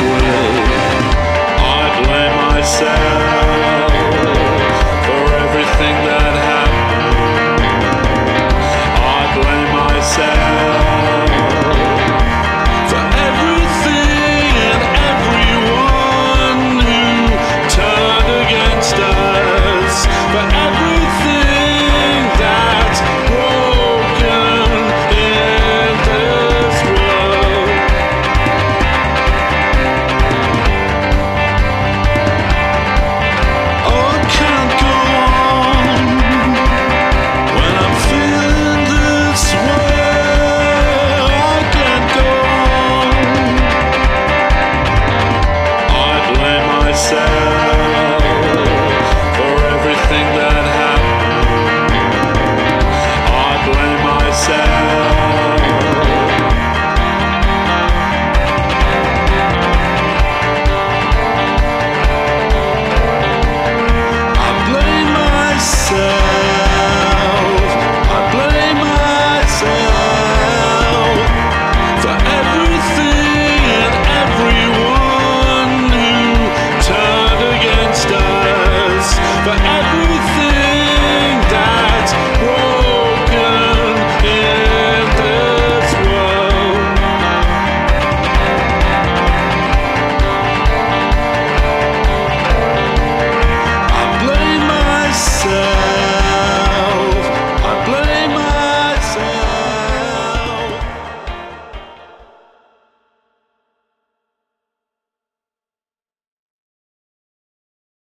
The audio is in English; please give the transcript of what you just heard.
way. I'd lay myself. say